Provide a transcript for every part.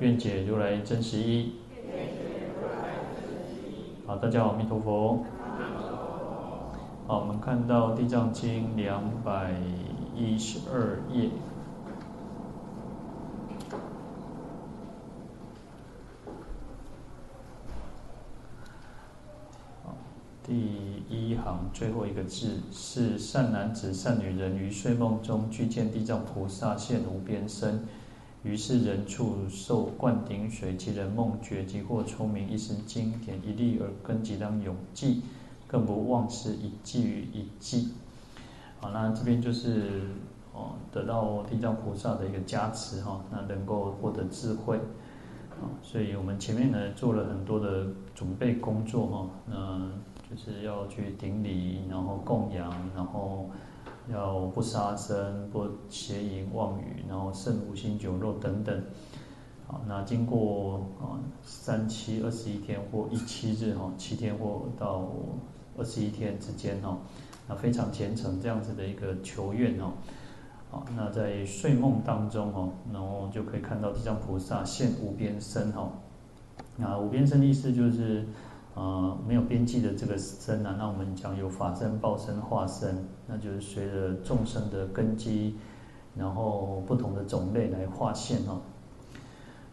愿解如来真实义。好，大家好，阿弥陀佛。好，我们看到《地藏经》两百一十二页。第一行最后一个字是善男子、善女人于睡梦中俱见地藏菩萨现无边身。于是人处受灌顶水，其人梦觉，即获聪明，一时经典一粒耳根，即当永记，更不忘失一记与一记。好，那这边就是哦，得到地藏菩萨的一个加持哈，那能够获得智慧啊。所以我们前面呢做了很多的准备工作哈，那就是要去顶礼，然后供养，然后。要不杀生，不邪淫妄语，然后慎五心酒肉等等。好，那经过啊三七二十一天或一七日哈，七天或到二十一天之间哈，那非常虔诚这样子的一个求愿哦。好，那在睡梦当中哈，然后就可以看到地藏菩萨现无边身哈。那无边身的意思就是。呃，没有边际的这个身啊，那我们讲有法身、报身、化身，那就是随着众生的根基，然后不同的种类来化现哦。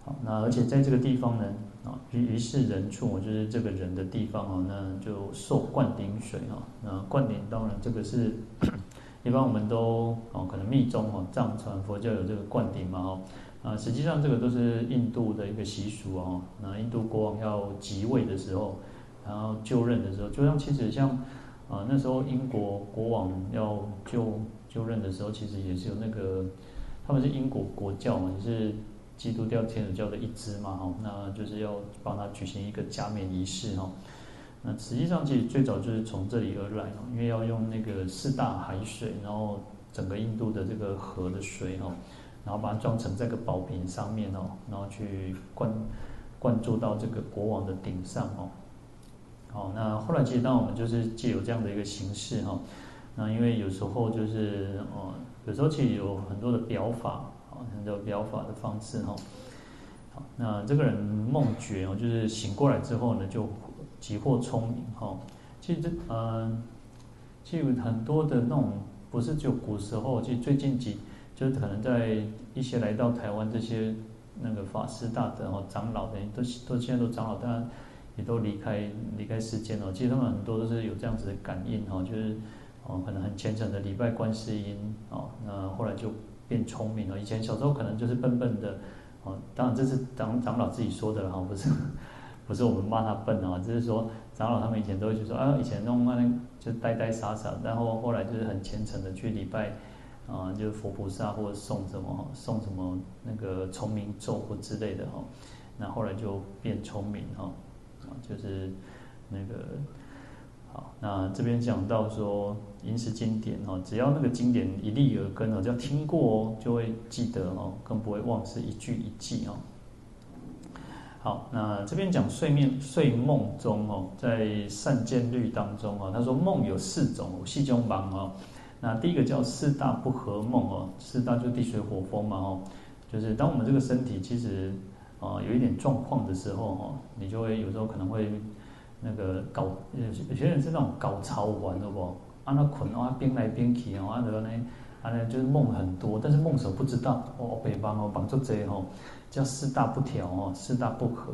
好，那而且在这个地方呢，啊，于于是人处，就是这个人的地方哦，那就受灌顶水哦。那灌顶当然这个是，一般我们都哦，可能密宗哦，藏传佛教有这个灌顶嘛哦。啊，实际上这个都是印度的一个习俗哦。那印度国王要即位的时候。然后就任的时候，就像其实像，啊那时候英国国王要就就任的时候，其实也是有那个，他们是英国国教嘛，也是基督教天主教的一支嘛，哈，那就是要帮他举行一个加冕仪式哈。那实际上其实最早就是从这里而来，因为要用那个四大海水，然后整个印度的这个河的水哈，然后把它装成这个宝瓶上面哦，然后去灌灌注到这个国王的顶上哦。哦，那后来其实当我们就是借有这样的一个形式哈，那因为有时候就是哦，有时候其实有很多的表法，啊，很多表法的方式哈。好，那这个人梦觉哦，就是醒过来之后呢，就急获聪明哈。其实这嗯，其实很多的那种，不是就古时候，其实最近几，就是可能在一些来到台湾这些那个法师大德哦，长老的都都现在都长老，当然。也都离开离开世间哦，其实他们很多都是有这样子的感应哦，就是哦，可能很虔诚的礼拜观世音哦，那后来就变聪明了。以前小时候可能就是笨笨的哦，当然这是长长老自己说的哈，不是 不是我们骂他笨啊，只是说长老他们以前都会说啊，以前弄那就呆呆傻傻，然后后来就是很虔诚的去礼拜啊，就是佛菩萨或者送什么送什么那个聪明咒或之类的哈，那后来就变聪明哈。就是那个好，那这边讲到说，因是经典哦，只要那个经典一立耳根哦，只要听过哦，就会记得哦，更不会忘是一句一记哦。好，那这边讲睡眠睡梦中哦，在善见律当中哦，他说梦有四种，四种梦哦。那第一个叫四大不和梦哦，四大就地水火风嘛哦，就是当我们这个身体其实。啊，有一点状况的时候哈，你就会有时候可能会那个搞，有些人是那种搞潮玩的不？啊，那困啊，边来边去，啊，然后呢，啊，呢就是梦很多，但是梦什么不知道哦，北方哦，绑住这吼，叫四大不调哦，四大不和。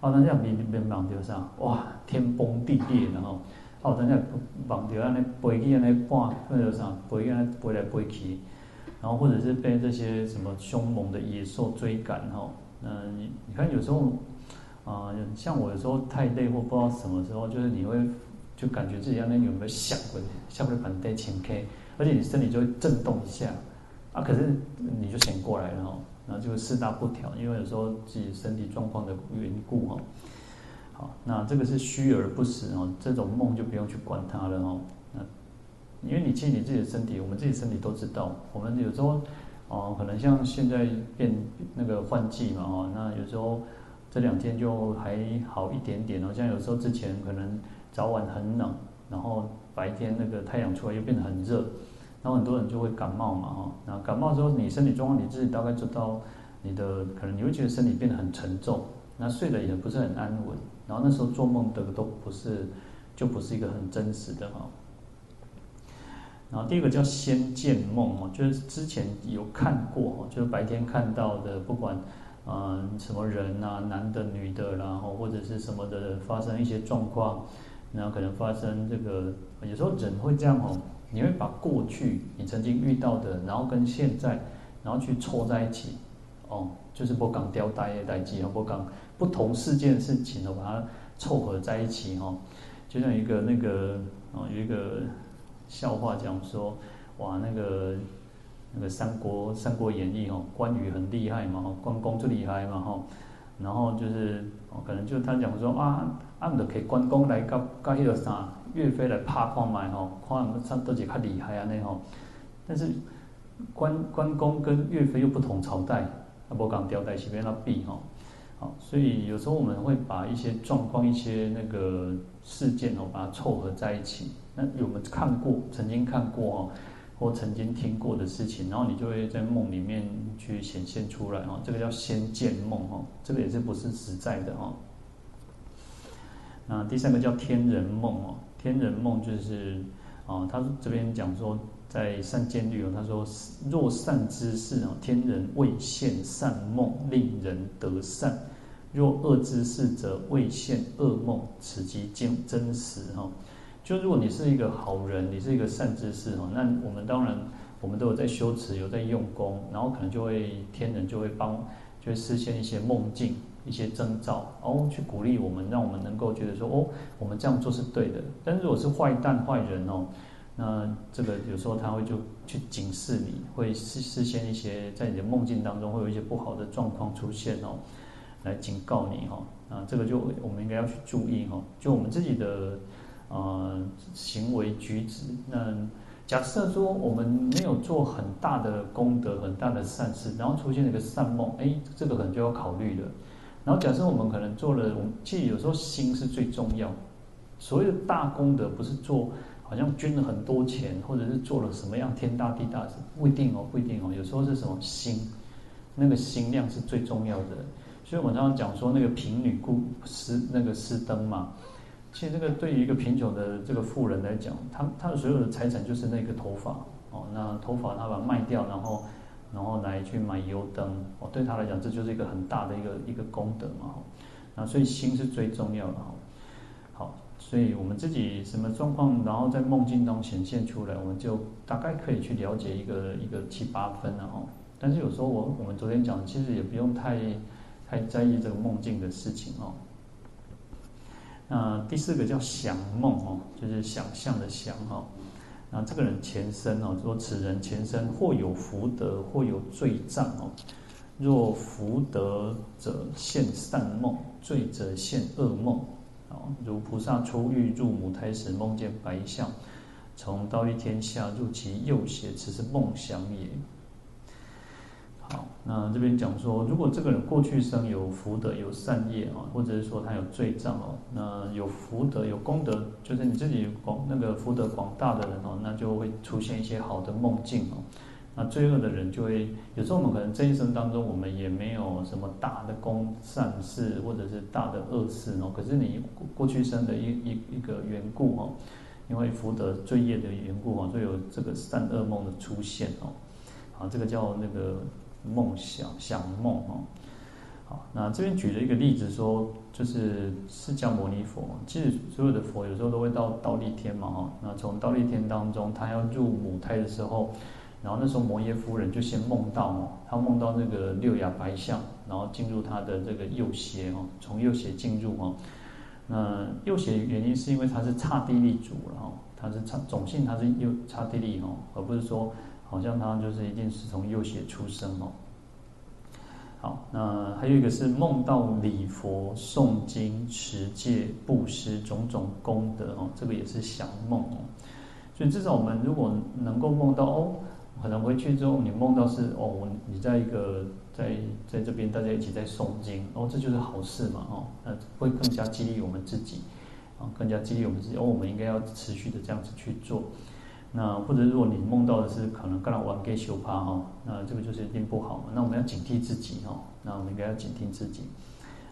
哦，那这样别别绑掉上，哇，天崩地裂然后，哦，等下绑掉安尼飞去安尼半，或者啥飞去安尼飞来飞去，然后或者是被这些什么凶猛的野兽追赶哈。嗯，你你看有时候，啊、像我有时候太累或不知道什么时候，就是你会就感觉自己要那有没有想过，想过很得前 K，而且你身体就会震动一下，啊，可是你就醒过来了哈，那就四大不调，因为有时候自己身体状况的缘故哈。好，那这个是虚而不实哦，这种梦就不用去管它了哦。那因为你其实你自己的身体，我们自己身体都知道，我们有时候哦，可能像现在变那个换季嘛哦，那有时候这两天就还好一点点哦，像有时候之前可能早晚很冷，然后白天那个太阳出来又变得很热，然后很多人就会感冒嘛哈。那感冒之后，你身体状况你自己大概知道，你的可能你会觉得身体变得很沉重，那睡得也不是很安稳。然后那时候做梦的都不是，就不是一个很真实的哈。然后第二个叫先见梦哦，就是之前有看过哦，就是白天看到的，不管嗯什么人呐，男的女的，然后或者是什么的发生一些状况，然后可能发生这个，有时候人会这样哦，你会把过去你曾经遇到的，然后跟现在，然后去凑在一起，哦，就是不讲吊带的代志，不讲。不同事件事情的，把它凑合在一起哈，就像一个那个哦，有一个笑话讲说，哇，那个那个三国《三国演义》哦，关羽很厉害嘛，关公最厉害嘛哈，然后就是哦，可能就他讲说啊，按着给关公来搞搞迄个啥，岳飞来拍看卖吼，看他都是较厉害啊那吼，但是关关公跟岳飞又不同朝代，啊，不讲朝代是边那比吼。好，所以有时候我们会把一些状况、一些那个事件哦，把它凑合在一起。那有没有看过、曾经看过哦，或曾经听过的事情，然后你就会在梦里面去显现出来哦。这个叫先见梦哦，这个也是不是实在的哦。那第三个叫天人梦哦，天人梦就是哦，他这边讲说在善见律哦，他说若善之事哦，天人未现善梦，令人得善。若恶之事则未现恶梦，此即真真实哈。就如果你是一个好人，你是一个善知识哈，那我们当然我们都有在修持，有在用功，然后可能就会天人就会帮，就会实现一些梦境、一些征兆，哦，去鼓励我们，让我们能够觉得说哦，我们这样做是对的。但是如果是坏蛋、坏人哦，那这个有时候他会就去警示你，会实实现一些在你的梦境当中会有一些不好的状况出现哦。来警告你哈，啊，这个就我们应该要去注意哈，就我们自己的呃行为举止。那假设说我们没有做很大的功德、很大的善事，然后出现了一个善梦，哎，这个可能就要考虑了。然后假设我们可能做了，我们其实有时候心是最重要。所谓的大功德，不是做好像捐了很多钱，或者是做了什么样天大地大，不一定哦，不一定哦。有时候是什么心，那个心量是最重要的。所以我们常常讲说，那个贫女顾施那个施灯嘛，其实这个对于一个贫穷的这个富人来讲，他他的所有的财产就是那个头发哦，那头发他把它卖掉，然后然后来去买油灯哦，对他来讲这就是一个很大的一个一个功德嘛。那所以心是最重要的哈。好，所以我们自己什么状况，然后在梦境中显现出来，我们就大概可以去了解一个一个七八分了哈。但是有时候我我们昨天讲，其实也不用太。太在意这个梦境的事情哦。那第四个叫想梦哦，就是想象的想哈。那这个人前生哦，说此人前生或有福德，或有罪障哦。若福德者现善梦，罪者现恶梦。哦，如菩萨初欲入母胎时，梦见白象从忉利天下入其右胁，此是梦想也。那这边讲说，如果这个人过去生有福德、有善业啊，或者是说他有罪障哦，那有福德、有功德，就是你自己广那个福德广大的人哦，那就会出现一些好的梦境哦。那罪恶的人就会，有时候我们可能这一生当中，我们也没有什么大的功善事，或者是大的恶事哦。可是你过去生的一一一个缘故哦，因为福德罪业的缘故哦，就有这个善恶梦的出现哦。好，这个叫那个。梦想想梦哦，好，那这边举了一个例子说，就是释迦牟尼佛，其实所有的佛有时候都会到忉利天嘛哈，那从忉利天当中，他要入母胎的时候，然后那时候摩耶夫人就先梦到哦，他梦到那个六牙白象，然后进入他的这个右胁哦，从右胁进入哦，那右胁原因是因为他是刹帝利族了哈，他是刹种姓他是右刹帝利哦，而不是说。好像他就是一定是从右胁出生哦。好，那还有一个是梦到礼佛、诵经、持戒、布施种种功德哦，这个也是祥梦哦。所以至少我们如果能够梦到哦，可能回去之后你梦到是哦，你在一个在在这边大家一起在诵经哦，这就是好事嘛哦，那会更加激励我们自己啊，更加激励我们自己哦，我们应该要持续的这样子去做。那或者如果你梦到的是可能跟他玩 gay 修趴哈，那这个就是一定不好嘛。那我们要警惕自己哈，那我们应该要警惕自己。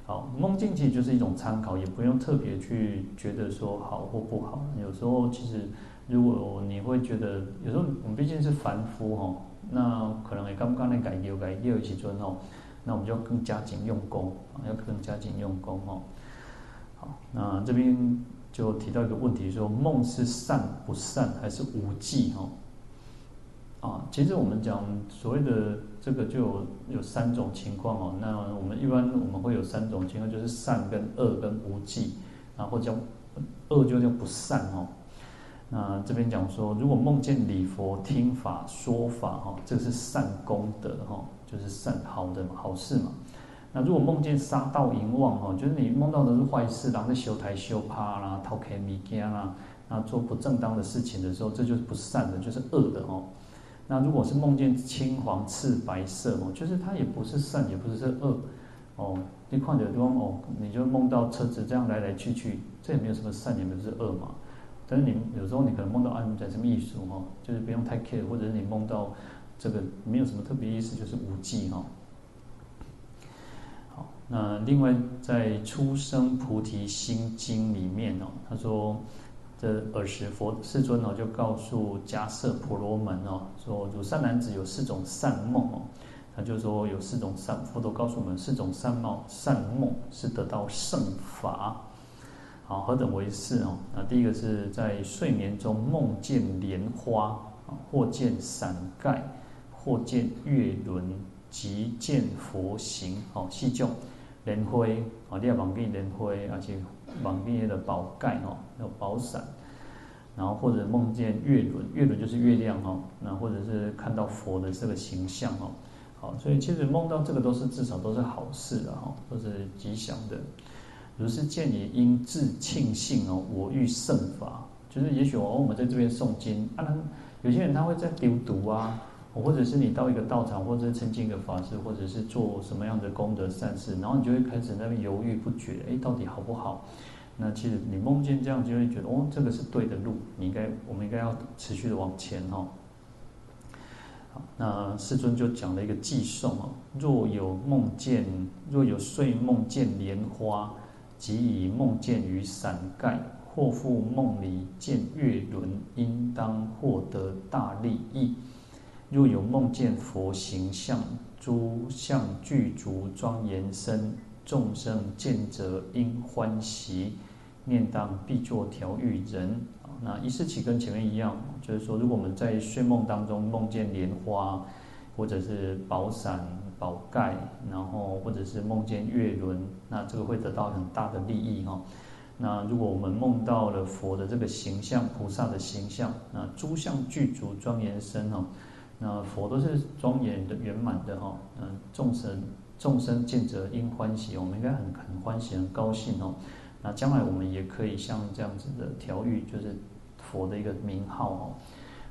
好，梦境其实就是一种参考，也不用特别去觉得说好或不好。有时候其实如果你会觉得，有时候我们毕竟是凡夫哈，那可能也刚刚那改掉改掉一起做哦，那我们就要更加紧用功，要更加紧用功哈。好，那这边。就提到一个问题，说梦是善不善还是无记哈？啊，其实我们讲所谓的这个就有有三种情况哦。那我们一般我们会有三种情况，就是善跟恶跟无记，然后叫恶就叫不善哦。那这边讲说，如果梦见礼佛、听法、说法哈，这个是善功德哈，就是善好的好事嘛。那如果梦见杀盗淫妄哦，就是你梦到的是坏事，然后在修台修趴啦、偷开米羹啦，那做不正当的事情的时候，这就是不善的，就是恶的哦。那如果是梦见青黄赤白色哦，就是它也不是善，也不是恶哦。你看着地方哦，你就梦到车子这样来来去去，这也没有什么善，也没有是恶嘛。但是你有时候你可能梦到啊，你讲什么意思哈？就是不用太 care，或者是你梦到这个没有什么特别意思，就是无忌哈。那另外，在《出生菩提心经》里面哦，他说，这尔时佛世尊哦，就告诉迦叶婆罗门哦，说如善男子有四种善梦哦，他就说有四种善，佛陀告诉我们四种善梦，善梦是得到圣法。好，何等为是哦？那第一个是在睡眠中梦见莲花啊，或见伞盖，或见月轮，即见佛形哦，细究。莲花啊，你要梦见莲花，而且梦见的宝盖哈，那个宝伞，然后或者梦见月轮，月轮就是月亮哈，那或者是看到佛的这个形象哈，好，所以其实梦到这个都是至少都是好事的哈，都是吉祥的。如是见已，应自庆幸哦，我欲胜法，就是也许哦，我们在这边诵经，啊，有些人他会在丢毒啊。或者是你到一个道场，或者是亲近一个法师，或者是做什么样的功德善事，然后你就会开始那边犹豫不决，哎，到底好不好？那其实你梦见这样，就会觉得哦，这个是对的路，你应该，我们应该要持续的往前哈。好，那世尊就讲了一个寄颂哦：若有梦见，若有睡梦见莲花，即以梦见于伞盖，或复梦里见月轮，应当获得大利益。若有梦见佛形象，诸相具足庄严身，众生见者应欢喜，念当必作调御人。那一世起跟前面一样，就是说，如果我们在睡梦当中梦见莲花，或者是宝伞、宝盖，然后或者是梦见月轮，那这个会得到很大的利益哈。那如果我们梦到了佛的这个形象，菩萨的形象，那诸相具足庄严身哈。那佛都是庄严的、圆满的哈，嗯，众生众生见者应欢喜，我们应该很很欢喜、很高兴哦。那将来我们也可以像这样子的调御，就是佛的一个名号哦。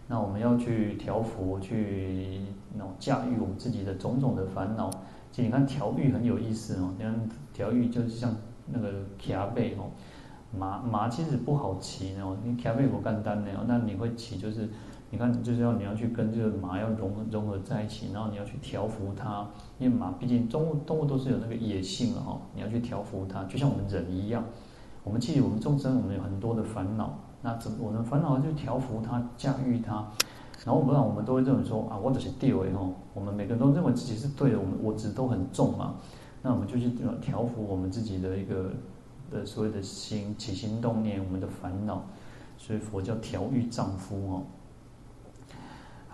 那我们要去调伏，去那种驾驭我们自己的种种的烦恼。其实你看调御很有意思哦，你看调御就是像那个骑马哦，马马其实不好骑哦，你骑马不干单的哦，那你会骑就是。你看，就是要你要去跟这个马要融合融合在一起，然后你要去调服它，因为马毕竟动物动物都是有那个野性的哈，你要去调服它，就像我们人一样，我们其实我们众生我们有很多的烦恼，那怎我们烦恼就调服它，驾驭它，然后不然我们都会认为说啊，我只是地位哦，我们每个人都认为自己是对的，我们我执都很重嘛，那我们就去调服我们自己的一个的所谓的心起心动念，我们的烦恼，所以佛教调御丈夫哦。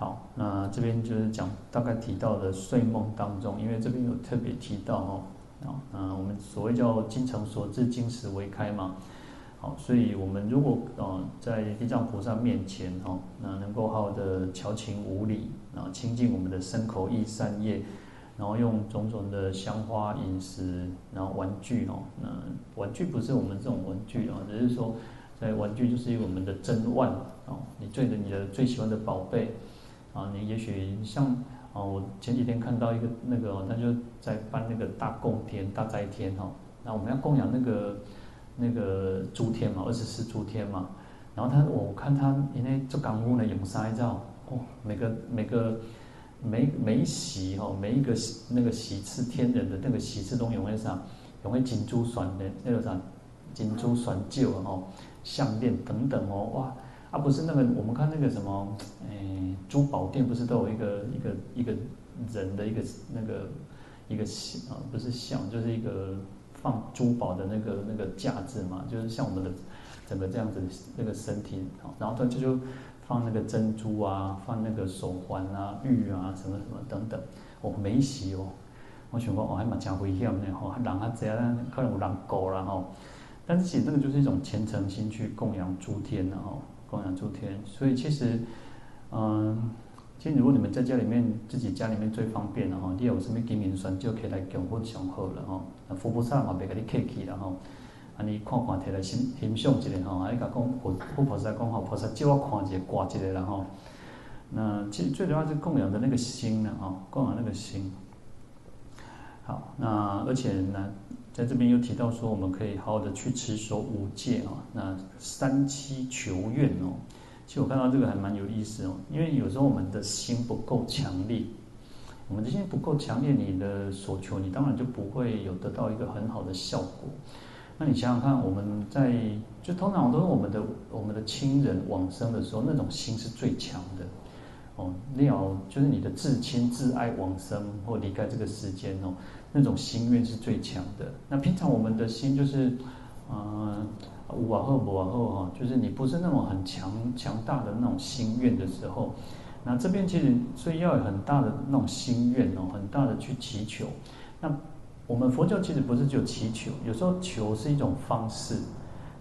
好，那这边就是讲大概提到的睡梦当中，因为这边有特别提到哦，啊，嗯，我们所谓叫精诚所至，金石为开嘛。好，所以我们如果呃在地藏菩萨面前哦，那能够好的调情无礼，啊，清净我们的身口意三业，然后用种种的香花饮食，然后玩具哦，那玩具不是我们这种玩具哦，只是说在玩具就是我们的珍玩哦，你最的你的最喜欢的宝贝啊，你也许像啊，我前几天看到一个那个，他就在办那个大供天、大斋天哦，那我们要供养那个那个诸天嘛，二十四诸天嘛，然后他我看他因为做港务呢，用三照哦，每个每个。每每一席哈，每一个那个席次天人的那个席次都用在啥？用在金珠选的那个啥？金珠选旧哦，项链等等哦，哇啊不是那个我们看那个什么，诶珠宝店不是都有一个一个一个人的一个那个一个像啊，不是像就是一个放珠宝的那个那个架子嘛，就是像我们的整个这样子那个身体，然后他就就。放那个珍珠啊，放那个手环啊、玉啊，什么什么等等，哦，没洗哦。我想说，哦，还蛮加危险的吼，人啊这样，可能有人搞了吼。但是其实那个就是一种虔诚心去供养诸天的吼，供养诸天。所以其实，嗯，其实如果你们在家里面，自己家里面最方便的哈，你有什么金银酸就可以来供佛上好了哈。那佛菩萨嘛，别给你客气了哈。啊，你看看，摕来欣欣赏一下吼，啊，你甲讲佛佛菩萨讲吼，菩萨借我看一下，挂一下然后，那其实最主要是供养的那个心呢，吼，供养那个心。好，那而且呢，在这边又提到说，我们可以好好的去持守五戒啊，那三七求愿哦。其实我看到这个还蛮有意思哦，因为有时候我们的心不够强烈，我们的心不够强烈，你的所求，你当然就不会有得到一个很好的效果。那你想想看，我们在就通常都是我们的我们的亲人往生的时候，那种心是最强的哦。你要就是你的至亲至爱往生或离开这个世间哦，那种心愿是最强的。那平常我们的心就是，呃，无往后无往后哈，就是你不是那种很强强大的那种心愿的时候，那这边其实所以要有很大的那种心愿哦，很大的去祈求那。我们佛教其实不是只有祈求，有时候求是一种方式。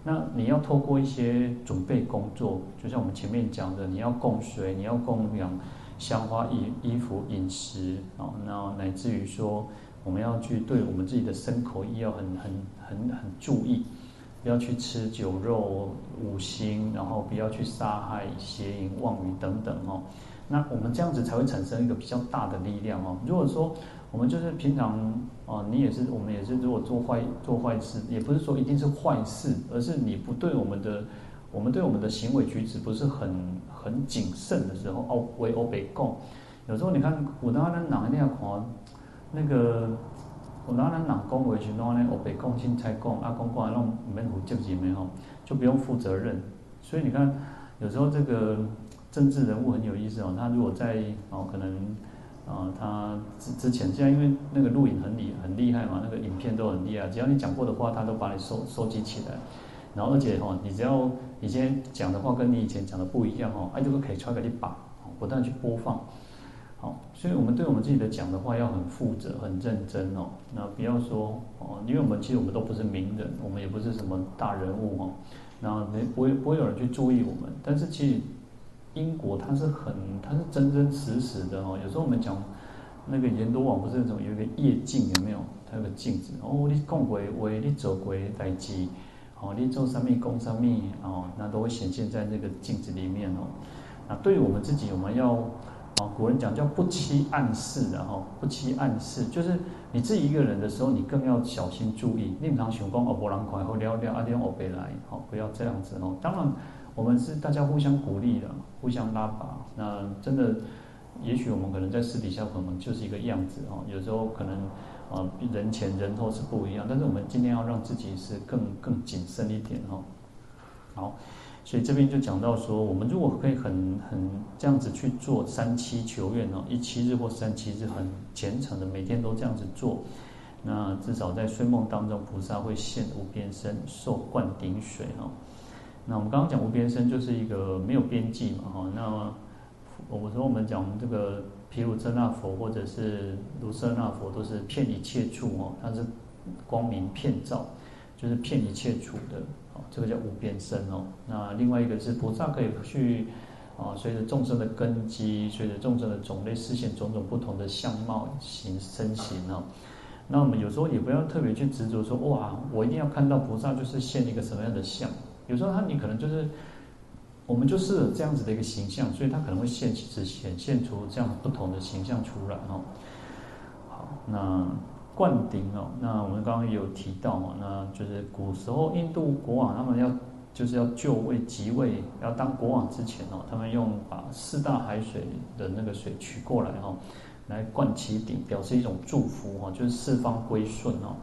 那你要透过一些准备工作，就像我们前面讲的，你要供水，你要供养香花、衣衣服、饮食啊，那乃至于说，我们要去对我们自己的身口意要很很很很注意，不要去吃酒肉、五辛，然后不要去杀害、邪淫、妄语等等哦。那我们这样子才会产生一个比较大的力量哦。如果说，我们就是平常啊，你也是，我们也是。如果做坏做坏事，也不是说一定是坏事，而是你不对我们的，我们对我们的行为举止不是很很谨慎的时候，哦，为欧北共。有时候你看，我当然哪一定要看那个，我当然哪讲为什么呢？我北共先才讲，阿公讲那种没负责任没有，就不用负责任。所以你看，有时候这个政治人物很有意思哦，他如果在哦可能。啊，他之之前现在因为那个录影很厉很厉害嘛，那个影片都很厉害，只要你讲过的话，他都把你收收集起来，然后而且哈，你只要你今天讲的话跟你以前讲的不一样哈，哎，这个可以传给你把，不断去播放，好，所以我们对我们自己的讲的话要很负责、很认真哦，那不要说哦，因为我们其实我们都不是名人，我们也不是什么大人物哦，那没不会不会有人去注意我们，但是其实。因果它是很，它是真真实实的哦。有时候我们讲那个阎罗王不是那种有一个夜镜有没有？它有个镜子哦，你讲过为你做过代志，哦，你做什么讲什么哦，那都会显现在那个镜子里面哦。那对于我们自己，我们要啊，古人讲叫不欺暗室的哈，不欺暗室，就是你自己一个人的时候，你更要小心注意。你平常想讲哦，无人看好了了，阿点后辈来，好，不要这样子哦。当然。我们是大家互相鼓励的，互相拉拔。那真的，也许我们可能在私底下可能就是一个样子哦。有时候可能啊，人前人后是不一样，但是我们今天要让自己是更更谨慎一点哦。好，所以这边就讲到说，我们如果可以很很这样子去做三七求愿哦，一七日或三七日很虔诚的每天都这样子做，那至少在睡梦当中，菩萨会现无边身，受灌顶水哈。那我们刚刚讲无边身就是一个没有边际嘛，哈。那我说我们讲这个毗卢遮那佛或者是卢舍那佛都是遍一切处哦，它是光明遍照，就是遍一切处的，哦，这个叫无边身哦。那另外一个是菩萨可以去啊，随着众生的根基，随着众生的种类，示现种种不同的相貌形身形哦。那我们有时候也不要特别去执着说，哇，我一定要看到菩萨就是现一个什么样的相。有时候他你可能就是，我们就是这样子的一个形象，所以他可能会现只显现出这样不同的形象出来哦。好，那灌顶哦，那我们刚刚有提到哦，那就是古时候印度国王他们要。就是要就位即位，要当国王之前哦，他们用把四大海水的那个水取过来哦，来灌其顶，表示一种祝福哦，就是四方归顺哦。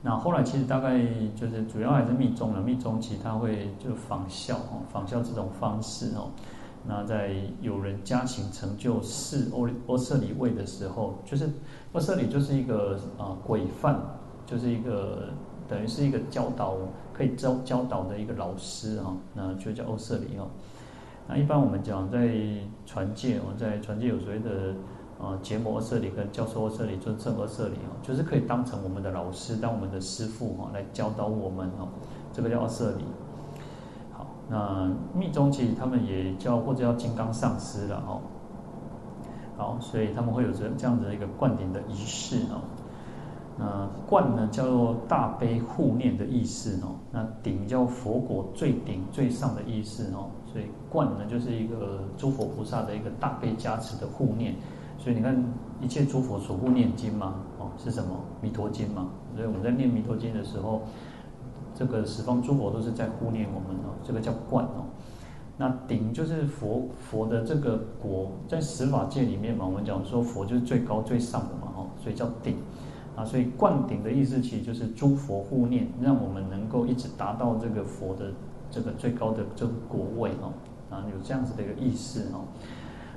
那后来其实大概就是主要还是密宗了，密宗其实他会就仿效哦，仿效这种方式哦。那在有人加行成就四阿阿闍黎位的时候，就是阿闍黎就是一个啊规范，就是一个等于是一个教导。可以教教导的一个老师哈，那就叫阿闍黎哦。那一般我们讲在传戒，我们在传戒有所谓的啊结摩阿闍黎跟教授阿闍黎、尊胜阿闍黎哦，就是可以当成我们的老师，当我们的师傅哈，来教导我们哦。这个叫阿闍黎。好，那密宗其实他们也叫或者叫金刚上师了哦。好，所以他们会有这这样子的一个灌顶的仪式哦。那灌呢，叫做大悲护念的意思哦。那顶叫佛果最顶最上的意思哦。所以灌呢，就是一个诸佛菩萨的一个大悲加持的护念。所以你看，一切诸佛所护念经嘛，哦，是什么？弥陀经嘛。所以我们在念弥陀经的时候，这个十方诸佛都是在护念我们哦。这个叫灌哦。那顶就是佛佛的这个国，在十法界里面嘛，我们讲说佛就是最高最上的嘛，哦，所以叫顶。啊，所以灌顶的意思其实就是诸佛护念，让我们能够一直达到这个佛的这个最高的这个国位哦，啊，有这样子的一个意思哦。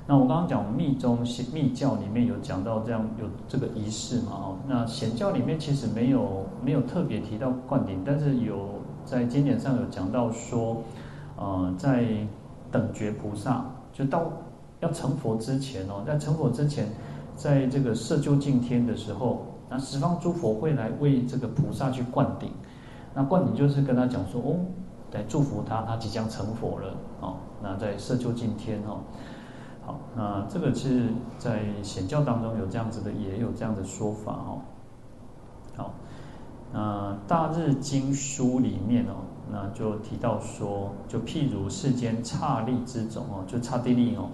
那我刚刚讲密宗密教里面有讲到这样有这个仪式嘛哦，那显教里面其实没有没有特别提到灌顶，但是有在经典上有讲到说，呃，在等觉菩萨就到要成佛之前哦，在成佛之前，在这个摄究净天的时候。那十方诸佛会来为这个菩萨去灌顶，那灌顶就是跟他讲说，哦，来祝福他，他即将成佛了，哦，那在摄究净天哦，好，那这个其实在显教当中有这样子的，也有这样的说法哦，好，那大日经书里面哦，那就提到说，就譬如世间刹利之种哦，就刹帝利哦。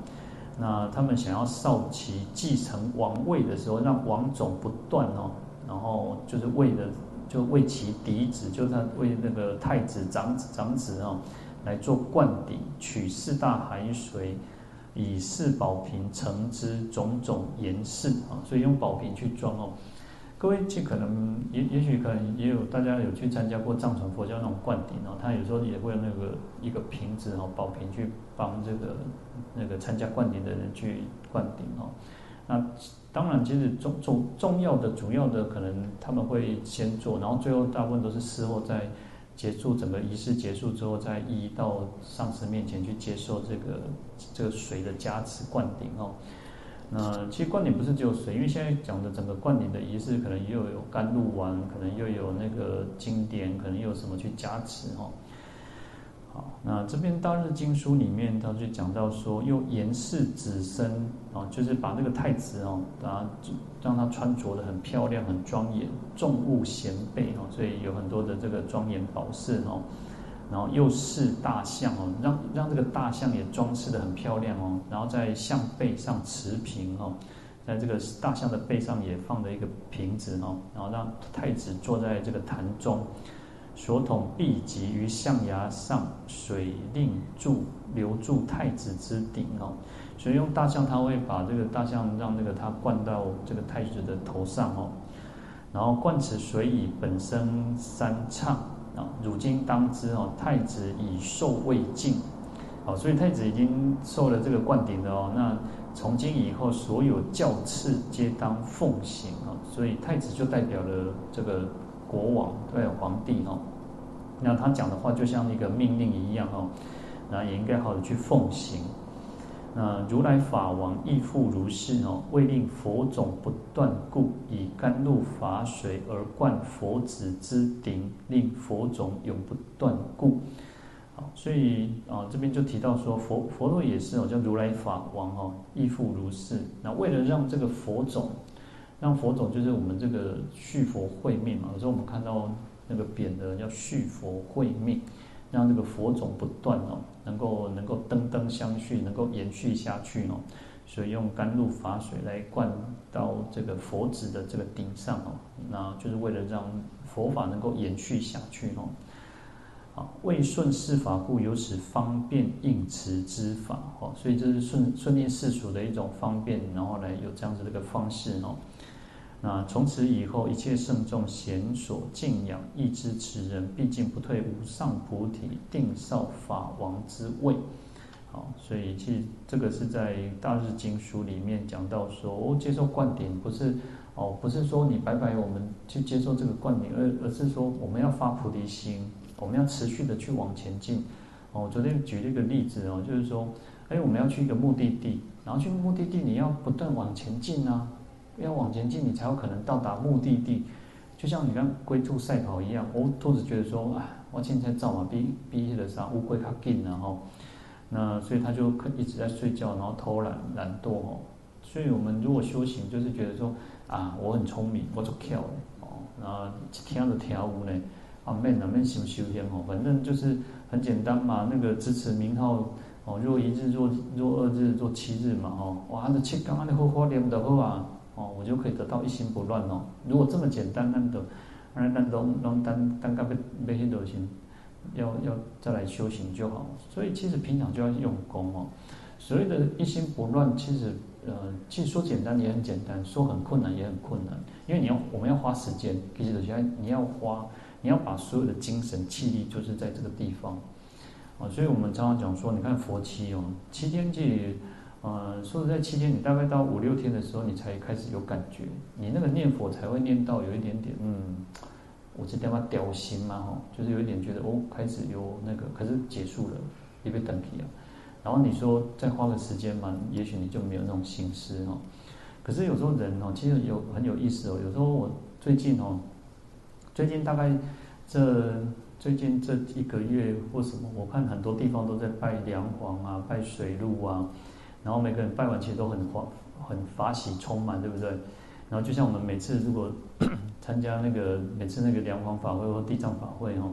那他们想要少其继承王位的时候，让王种不断哦，然后就是为了就为其嫡子，就他为那个太子长子长子哦，来做灌顶，取四大海水，以四宝瓶盛之，种种严饰啊，所以用宝瓶去装哦。各位这可能也也许可能也有大家有去参加过藏传佛教那种灌顶哦，他有时候也会那个一个瓶子哦，宝瓶去帮这个那个参加灌顶的人去灌顶哦。那当然，其实重重重要的主要的可能他们会先做，然后最后大部分都是事后在结束整个仪式结束之后，再移到上师面前去接受这个这个水的加持灌顶哦。那其实灌顶不是只有水，因为现在讲的整个灌顶的仪式，可能又有甘露丸，可能又有那个经典，可能又有什么去加持哦。好，那这边大日经书里面，他就讲到说，又严饰子身啊，就是把这个太子哦，啊，让他穿着的很漂亮、很庄严，重物贤背哦，所以有很多的这个庄严宝饰哦。然后又饰大象哦，让让这个大象也装饰的很漂亮哦。然后在象背上持瓶哦，在这个大象的背上也放了一个瓶子哦。然后让太子坐在这个坛中，所统毕极于象牙上，水令注流注太子之顶哦。所以用大象，他会把这个大象让那个他灌到这个太子的头上哦。然后灌此水以本身三唱。啊，汝今当知哦，太子已受未尽，好，所以太子已经受了这个灌顶了哦。那从今以后，所有教敕皆当奉行啊。所以太子就代表了这个国王，对，皇帝哦。那他讲的话就像一个命令一样哦，那也应该好的去奉行。那如来法王亦复如是哦，为令佛种不断故，以甘露法水而灌佛子之顶，令佛种永不断故。好，所以啊，这边就提到说，佛佛陀也是哦，叫如来法王哦，亦复如是。那为了让这个佛种，让佛种就是我们这个续佛会面嘛。有时候我们看到那个匾的叫续佛慧命，让这个佛种不断哦，能够能够灯灯相续，能够延续下去哦。所以用甘露法水来灌到这个佛子的这个顶上哦，那就是为了让佛法能够延续下去哦。啊，为顺世法故，有此方便应持之法。哦，所以这是顺顺应世俗的一种方便，然后来有这样子的一个方式哦。那从此以后，一切圣众贤所敬仰，亦知此人毕竟不退无上菩提定少法王之位。好，所以其实这个是在《大日经书》里面讲到说，哦，接受灌顶不是哦，不是说你白白我们去接受这个灌顶，而而是说我们要发菩提心。我们要持续的去往前进，哦，我昨天举了一个例子哦，就是说，哎，我们要去一个目的地，然后去目的地你要不断往前进啊，要往前进你才有可能到达目的地。就像你看龟兔赛跑一样，哦，兔子觉得说，哎，我现在照嘛，比比的啥乌龟它紧然后，那所以它就一直在睡觉，然后偷懒懒惰哦。所以我们如果修行，就是觉得说，啊，我很聪明，我做巧的哦，然后一听就听有呢。啊，免哪免修修天哦，反正就是很简单嘛。那个支持名号哦，若一日，若若二日，若七日嘛哦。哇，那七刚刚的好花念的好啊哦，我就可以得到一心不乱哦。如果这么简单，那都那那都能单单个被被很多心，要要再来修行就好。所以其实平常就要用功哦。所谓的一心不乱，其实呃，其实说简单也很简单，说很困难也很困难，因为你要我们要花时间，其实现在你要花。你要把所有的精神气力，就是在这个地方，啊，所以我们常常讲说，你看佛七哦，七天戒，呃，说实在七天，你大概到五六天的时候，你才开始有感觉，你那个念佛才会念到有一点点，嗯，我这他妈掉心嘛哈，就是有一点觉得哦，开始有那个，可是结束了，也被等皮啊，然后你说再花个时间嘛，也许你就没有那种心思哈，可是有时候人哦，其实有很有意思哦，有时候我最近哦。最近大概这最近这一个月或什么，我看很多地方都在拜梁皇啊，拜水陆啊，然后每个人拜完其实都很欢很法喜充满，对不对？然后就像我们每次如果 参加那个每次那个梁皇法会或地藏法会哦，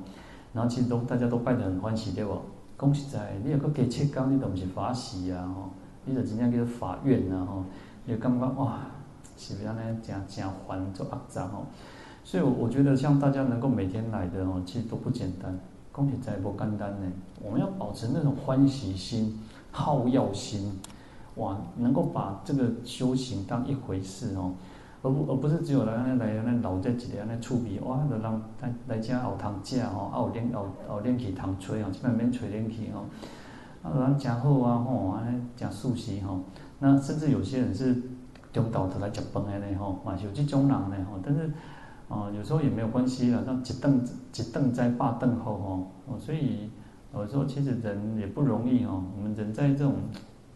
然后其实都大家都拜得很欢喜，对不？恭喜在你有个给切刚，你都不是法喜啊，吼，你就真正叫做法愿啊，吼，你感觉哇，是不是呢？真真烦就肮脏哦。所以，我我觉得像大家能够每天来的哦，其实都不简单。恭喜在不简单呢，我们要保持那种欢喜心、好乐心，哇，能够把这个修行当一回事哦，而不而不是只有来来来来老在这里来触笔，哇，就让来来家熬汤架哦，熬练熬熬练气汤吹哦，基本免吹练气哦，啊，人家好啊吼，啊，讲素食吼，那甚至有些人是中道头来吃饭的呢吼，嘛是有这种人呢吼，但是。哦，有时候也没有关系了，像一顿一顿在罢顿后哦，所以有时候其实人也不容易哦。我们人在这种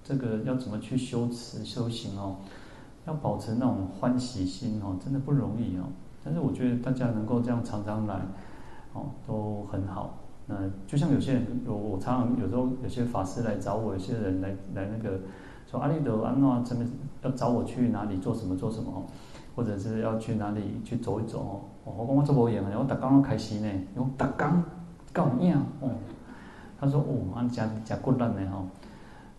这个要怎么去修持修行哦，要保持那种欢喜心哦，真的不容易哦。但是我觉得大家能够这样常常来哦，都很好。那就像有些人，我我常常有时候有些法师来找我，有些人来来那个说阿弥陀安诺，怎么要找我去哪里做什么做什么哦。或者是要去哪里去走一走哦？我讲我做无闲的，我逐工都开心呢，我逐工搞样哦。他说哦，俺讲讲过烂的哈。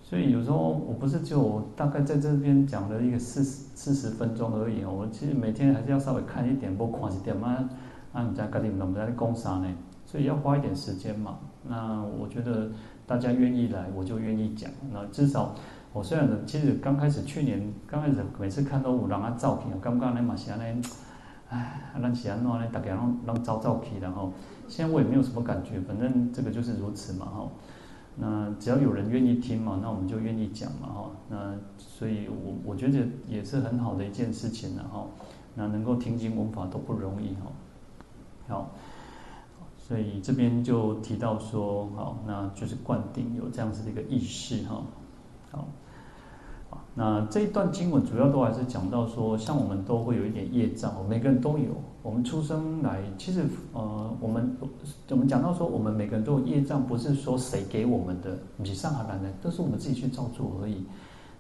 所以有时候我不是就大概在这边讲了一个四十四十分钟而已。我其实每天还是要稍微看一点，不看一点嘛。啊，你在家里我们在讲啥呢？所以要花一点时间嘛。那我觉得大家愿意来，我就愿意讲。那至少。我虽然其实刚开始去年刚开始每次看到有人啊照片，刚刚那嘛是安尼，唉，咱是安怎呢？大家拢拢照照片，然后现在我也没有什么感觉，反正这个就是如此嘛哈。那只要有人愿意听嘛，那我们就愿意讲嘛哈。那所以我我觉得也是很好的一件事情了哈。那能够听经闻法都不容易哈。好，所以这边就提到说，好，那就是灌顶有这样子的一个意识哈。好。那这一段经文主要都还是讲到说，像我们都会有一点业障，每个人都有。我们出生来，其实呃，我们我们讲到说，我们每个人都有业障，不是说谁给我们的，你上海来的，都是我们自己去造作而已。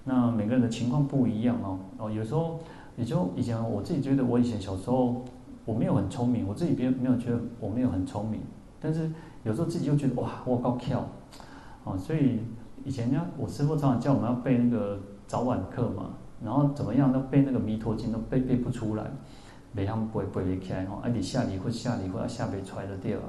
那每个人的情况不一样哦。哦，有时候也就以前我自己觉得，我以前小时候我没有很聪明，我自己别没有觉得我没有很聪明，但是有时候自己又觉得哇，我够巧，哦，所以以前呢，我师父常常叫我们要背那个。早晚课嘛，然后怎么样都背那个弥陀经都背背不出来，每样背背不起来吼，而且下离或下离或下背出来的掉啊，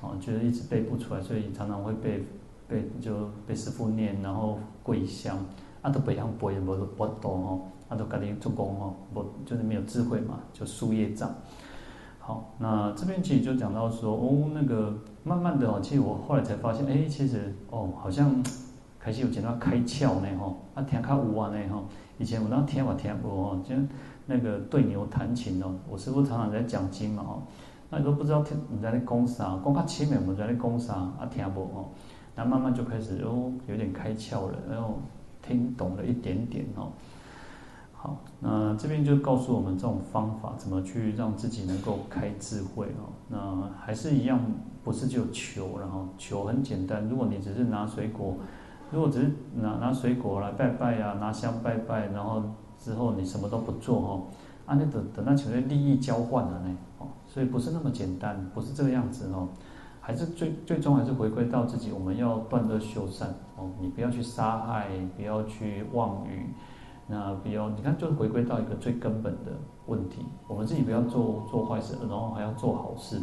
哦，就是一直背不出来，所以常常会被被就被师傅念，然后跪香，啊都背样背不不懂哦，啊都赶紧做工哦，不就是没有智慧嘛，就树业障。好，那这边其实就讲到说，哦，那个慢慢的哦，其实我后来才发现，哎，其实哦，好像。开始有讲到开窍呢，吼，啊听较有啊呢，吼，以前我当听我听过吼，就那个对牛弹琴哦，我师父常常在讲经嘛，吼，那都不知道听你在那讲啥，讲较前面我们在那讲啥，啊听无吼，那慢慢就开始哦，有点开窍了，然后听懂了一点点哦。好，那这边就告诉我们这种方法，怎么去让自己能够开智慧哦。那还是一样，不是就求，然后求很简单，如果你只是拿水果。如果只是拿拿水果来拜拜、啊，拿香拜拜，然后之后你什么都不做哈，啊，那等等那成为利益交换了呢，哦，所以不是那么简单，不是这个样子哦，还是最最终还是回归到自己，我们要断恶修善哦，你不要去杀害，不要去妄语，那不要，你看就回归到一个最根本的问题，我们自己不要做做坏事，然后还要做好事，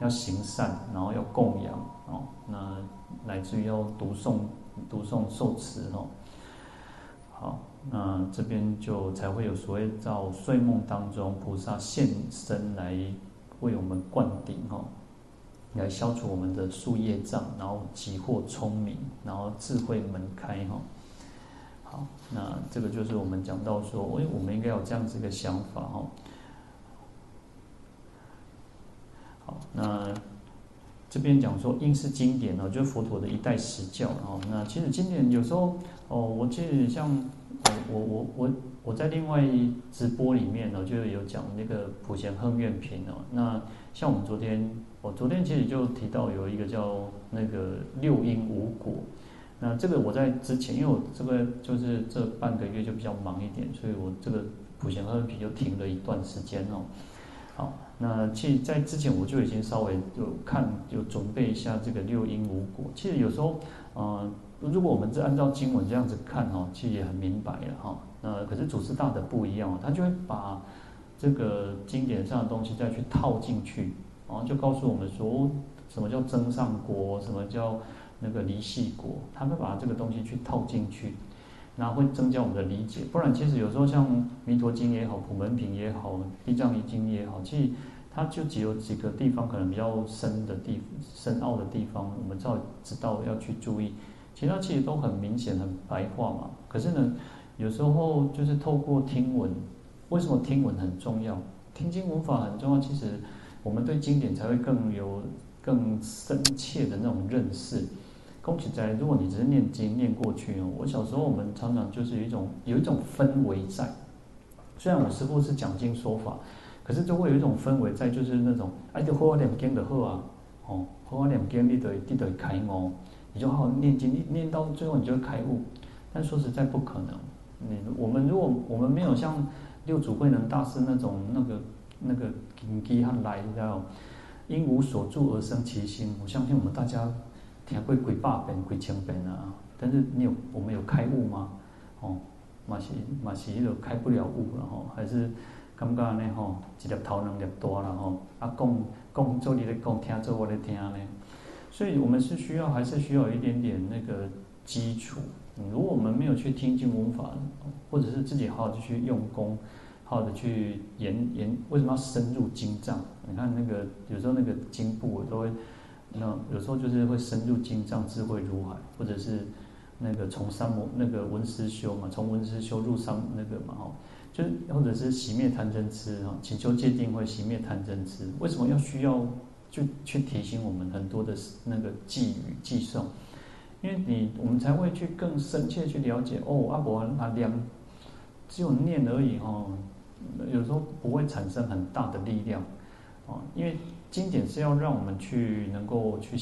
要行善，然后要供养哦，那乃至于要读诵。读诵受持哦，好，那这边就才会有所谓到睡梦当中，菩萨现身来为我们灌顶哦，来消除我们的宿业障，然后急获聪明，然后智慧门开哈。好，那这个就是我们讲到说，哎，我们应该有这样子一个想法哈。好，那。这边讲说，应是经典哦，就是佛陀的一代实教哦。那其实经典有时候哦，我记得像我我我我我在另外直播里面呢，就有讲那个普贤行愿品哦。那像我们昨天，我昨天其实就提到有一个叫那个六因无果。那这个我在之前，因为我这个就是这半个月就比较忙一点，所以我这个普贤行愿品就停了一段时间哦。好。那其实，在之前我就已经稍微有看，有准备一下这个六因五果。其实有时候，呃，如果我们是按照经文这样子看哦，其实也很明白了哈。那可是祖师大德不一样哦，他就会把这个经典上的东西再去套进去，然后就告诉我们说，什么叫增上果，什么叫那个离系果，他会把这个东西去套进去。那会增加我们的理解，不然其实有时候像《弥陀经》也好，《普门品》也好，《地藏经》也好，其实它就只有几个地方可能比较深的地深奥的地方，我们知道知道要去注意，其他其实都很明显很白话嘛。可是呢，有时候就是透过听闻，为什么听闻很重要？听经闻法很重要，其实我们对经典才会更有更深切的那种认识。恭喜在，如果你只是念经念过去哦，我小时候我们常常就是有一种有一种氛围在，虽然我师父是讲经说法，可是就会有一种氛围在，就是那种哎，就好好念经的喝啊，哦，好好念经你得你得开悟，你就好好念经，念念到最后你就会开悟。但说实在不可能，你我们如果我们没有像六祖慧能大师那种那个那个根基和来，知道因无所住而生其心，我相信我们大家。听过几百遍、几千遍啊！但是你有我们有开悟吗？哦，嘛是嘛是，迄个开不了悟了吼，还是感觉呢吼，一粒头两粒大了吼。啊，讲讲做你咧讲，听做我咧听呢。所以我们是需要，还是需要一点点那个基础。如果我们没有去听经闻法，或者是自己好好的去用功，好好的去研研，为什么要深入经藏？你看那个有时候那个经部我都会。那有时候就是会深入经藏，智慧如海，或者是那个从三摩那个文思修嘛，从文思修入三那个嘛哈，就是或者是熄灭贪嗔痴哈，请求戒定慧熄灭贪嗔痴。为什么要需要就去提醒我们很多的那个偈语偈颂？因为你我们才会去更深切去了解哦，阿伯阿两只有念而已哦，有时候不会产生很大的力量哦，因为经典是要让我们去能够去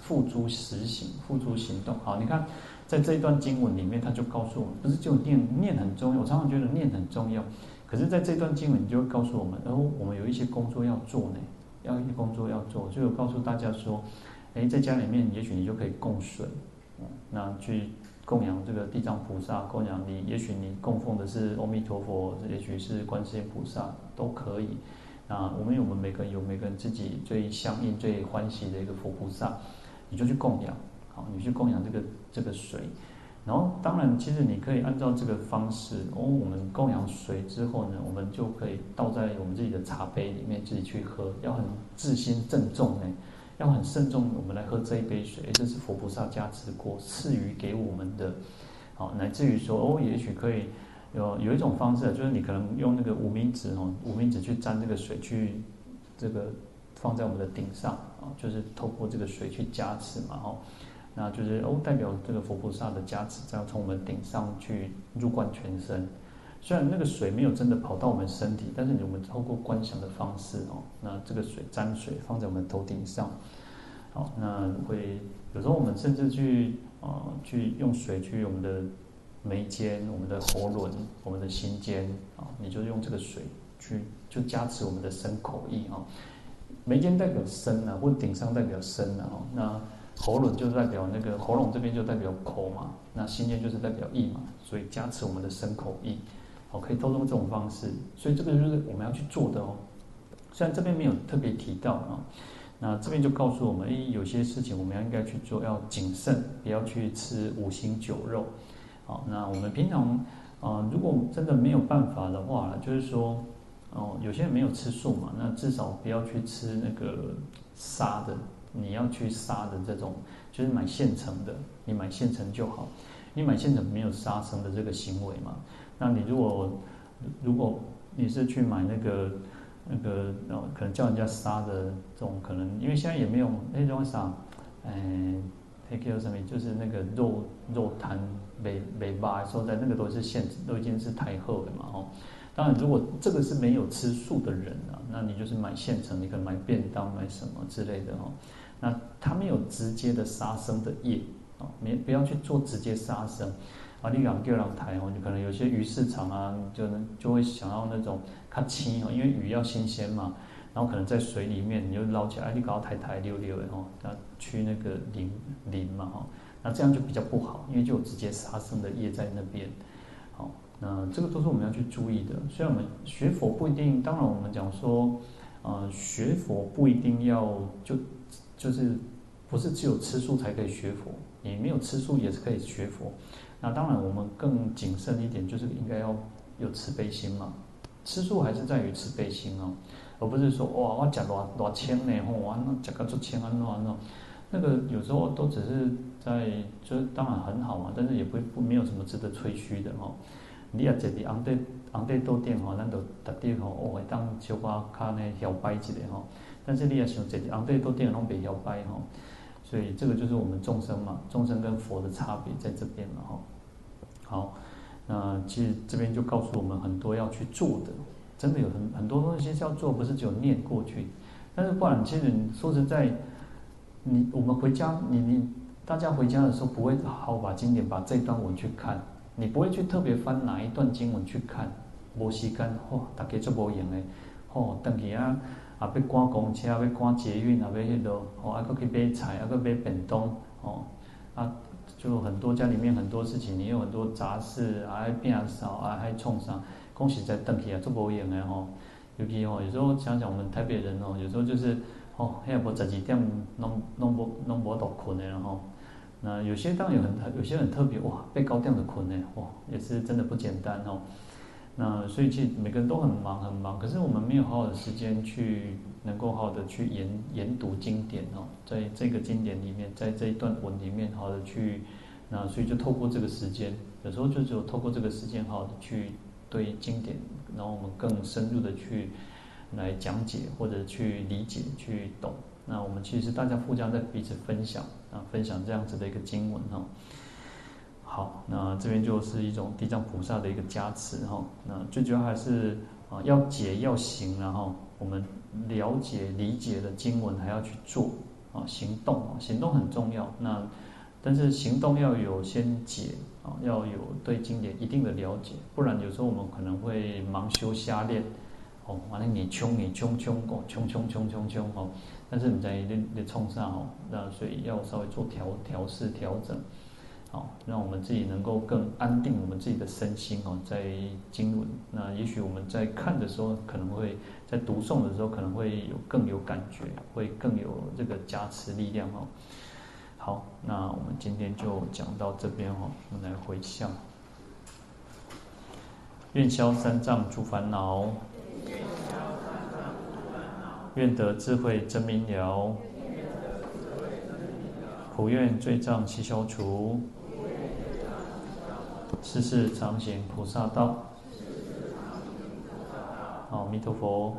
付诸实行、付诸行动。好，你看在这一段经文里面，他就告诉我们，不是就念念很重要，我常常觉得念很重要，可是在这段经文你就会告诉我们，哦，我们有一些工作要做呢，要一些工作要做，就有告诉大家说，哎，在家里面也许你就可以供水。那去供养这个地藏菩萨，供养你，也许你供奉的是阿弥陀佛，也许是观世音菩萨，都可以。那我们有我们每个人有每个人自己最相应、最欢喜的一个佛菩萨，你就去供养，好，你去供养这个这个水。然后当然，其实你可以按照这个方式，哦，我们供养水之后呢，我们就可以倒在我们自己的茶杯里面自己去喝，要很自心郑重呢。要很慎重，我们来喝这一杯水，这是佛菩萨加持过赐予给我们的，好，乃至于说哦，也许可以有有一种方式，就是你可能用那个无名指哦，无名指去沾这个水，去这个放在我们的顶上啊，就是透过这个水去加持嘛，哦，那就是哦，代表这个佛菩萨的加持，这样从我们顶上去入灌全身。虽然那个水没有真的跑到我们身体，但是我们透过观想的方式哦，那这个水沾水放在我们头顶上，好，那会有时候我们甚至去啊、呃、去用水去我们的眉间、我们的喉轮、我们的心间啊，你就用这个水去就加持我们的身口意啊。眉间代表身啊，或顶上代表身啊，那喉轮就代表那个喉咙这边就代表口嘛，那心间就是代表意嘛，所以加持我们的身口意。好，可以透过这种方式，所以这个就是我们要去做的哦。虽然这边没有特别提到啊，那这边就告诉我们，诶，有些事情我们要应该去做，要谨慎，不要去吃五辛酒肉。好，那我们平常啊，如果真的没有办法的话，就是说，哦，有些人没有吃素嘛，那至少不要去吃那个杀的，你要去杀的这种，就是买现成的，你买现成就好，你买现成没有杀生的这个行为嘛。那你如果如果你是去买那个那个哦，可能叫人家杀的这种，可能因为现在也没有那种啥，嗯 care 什么，就是那个肉肉摊尾尾巴说在那个都是现都已经是太厚了嘛哦。当然，如果这个是没有吃素的人啊，那你就是买现成，你可能买便当买什么之类的哦。那他没有直接的杀生的业哦，没不要去做直接杀生。啊，你讲叫人台哦，你可能有些鱼市场啊，就能就会想要那种较轻哦，因为鱼要新鲜嘛，然后可能在水里面你就捞起来，你搞台台溜溜的哦，那去那个淋淋嘛哈，那这样就比较不好，因为就有直接杀生的业在那边。好，那这个都是我们要去注意的。虽然我们学佛不一定，当然我们讲说，呃，学佛不一定要就就是不是只有吃素才可以学佛，你没有吃素也是可以学佛。那当然，我们更谨慎一点，就是应该要有慈悲心嘛。吃素还是在于慈悲心哦，而不是说哇，我吃多多千呢，吼，我那吃个做千啊，那那那个有时候都只是在，就当然很好嘛，但是也不不没有什么值得吹嘘的哦。你也坐伫红块红块桌顶吼，咱就特地吼，哦，会当小可卡呢摇摆一下吼。但是你也想坐伫红块桌顶，拢别摇摆吼。所以这个就是我们众生嘛，众生跟佛的差别在这边嘛，哈。好，那其实这边就告诉我们很多要去做的，真的有很很多东西是要做，不是只有念过去。但是不然，其实你说实在，你我们回家，你你大家回家的时候不会好好把经典把这段文去看，你不会去特别翻哪一段经文去看，没时间，嚯，大家做无用的，嚯，等去啊。啊，要赶公车，要赶捷运，啊，要迄落，哦，还佫去买菜，还佫买便当，哦，啊，就很多家里面很多事情，你有很多杂事，啊，还变少，啊，还创伤，讲实在等起来做无用的吼。尤其吼，有时候想想我们台北人哦，有时候就是，哦，还无十二点，拢拢无拢无度困的，然后，那有些当然有很有些很特别，哇，被高调的困的，哇，也是真的不简单哦。那所以其实每个人都很忙很忙，可是我们没有好好的时间去能够好好的去研研读经典哦，在这个经典里面，在这一段文里面好好的去，那所以就透过这个时间，有时候就只有透过这个时间好好的去对经典，然后我们更深入的去来讲解或者去理解去懂。那我们其实大家互相在彼此分享啊，分享这样子的一个经文哈。好，那这边就是一种地藏菩萨的一个加持哈。那最主要还是啊要解要行，然后我们了解理解的经文还要去做啊行动啊，行动很重要。那但是行动要有先解要有对经典一定的了解，不然有时候我们可能会盲修瞎练哦，完了你冲你冲冲哦，冲冲冲冲冲哦，但是你在那那冲上哦，那所以要稍微做调调试调整，好，让我们自己能够更安定我们自己的身心哦，在经文，那也许我们在看的时候，可能会在读诵的时候，可能会有更有感觉，会更有这个加持力量哦。好，那我们今天就讲到这边哦，我们来回向，愿消三障诸烦恼，愿得智慧真明了，普愿罪障悉消除，世世常行菩萨道。好，阿弥陀佛。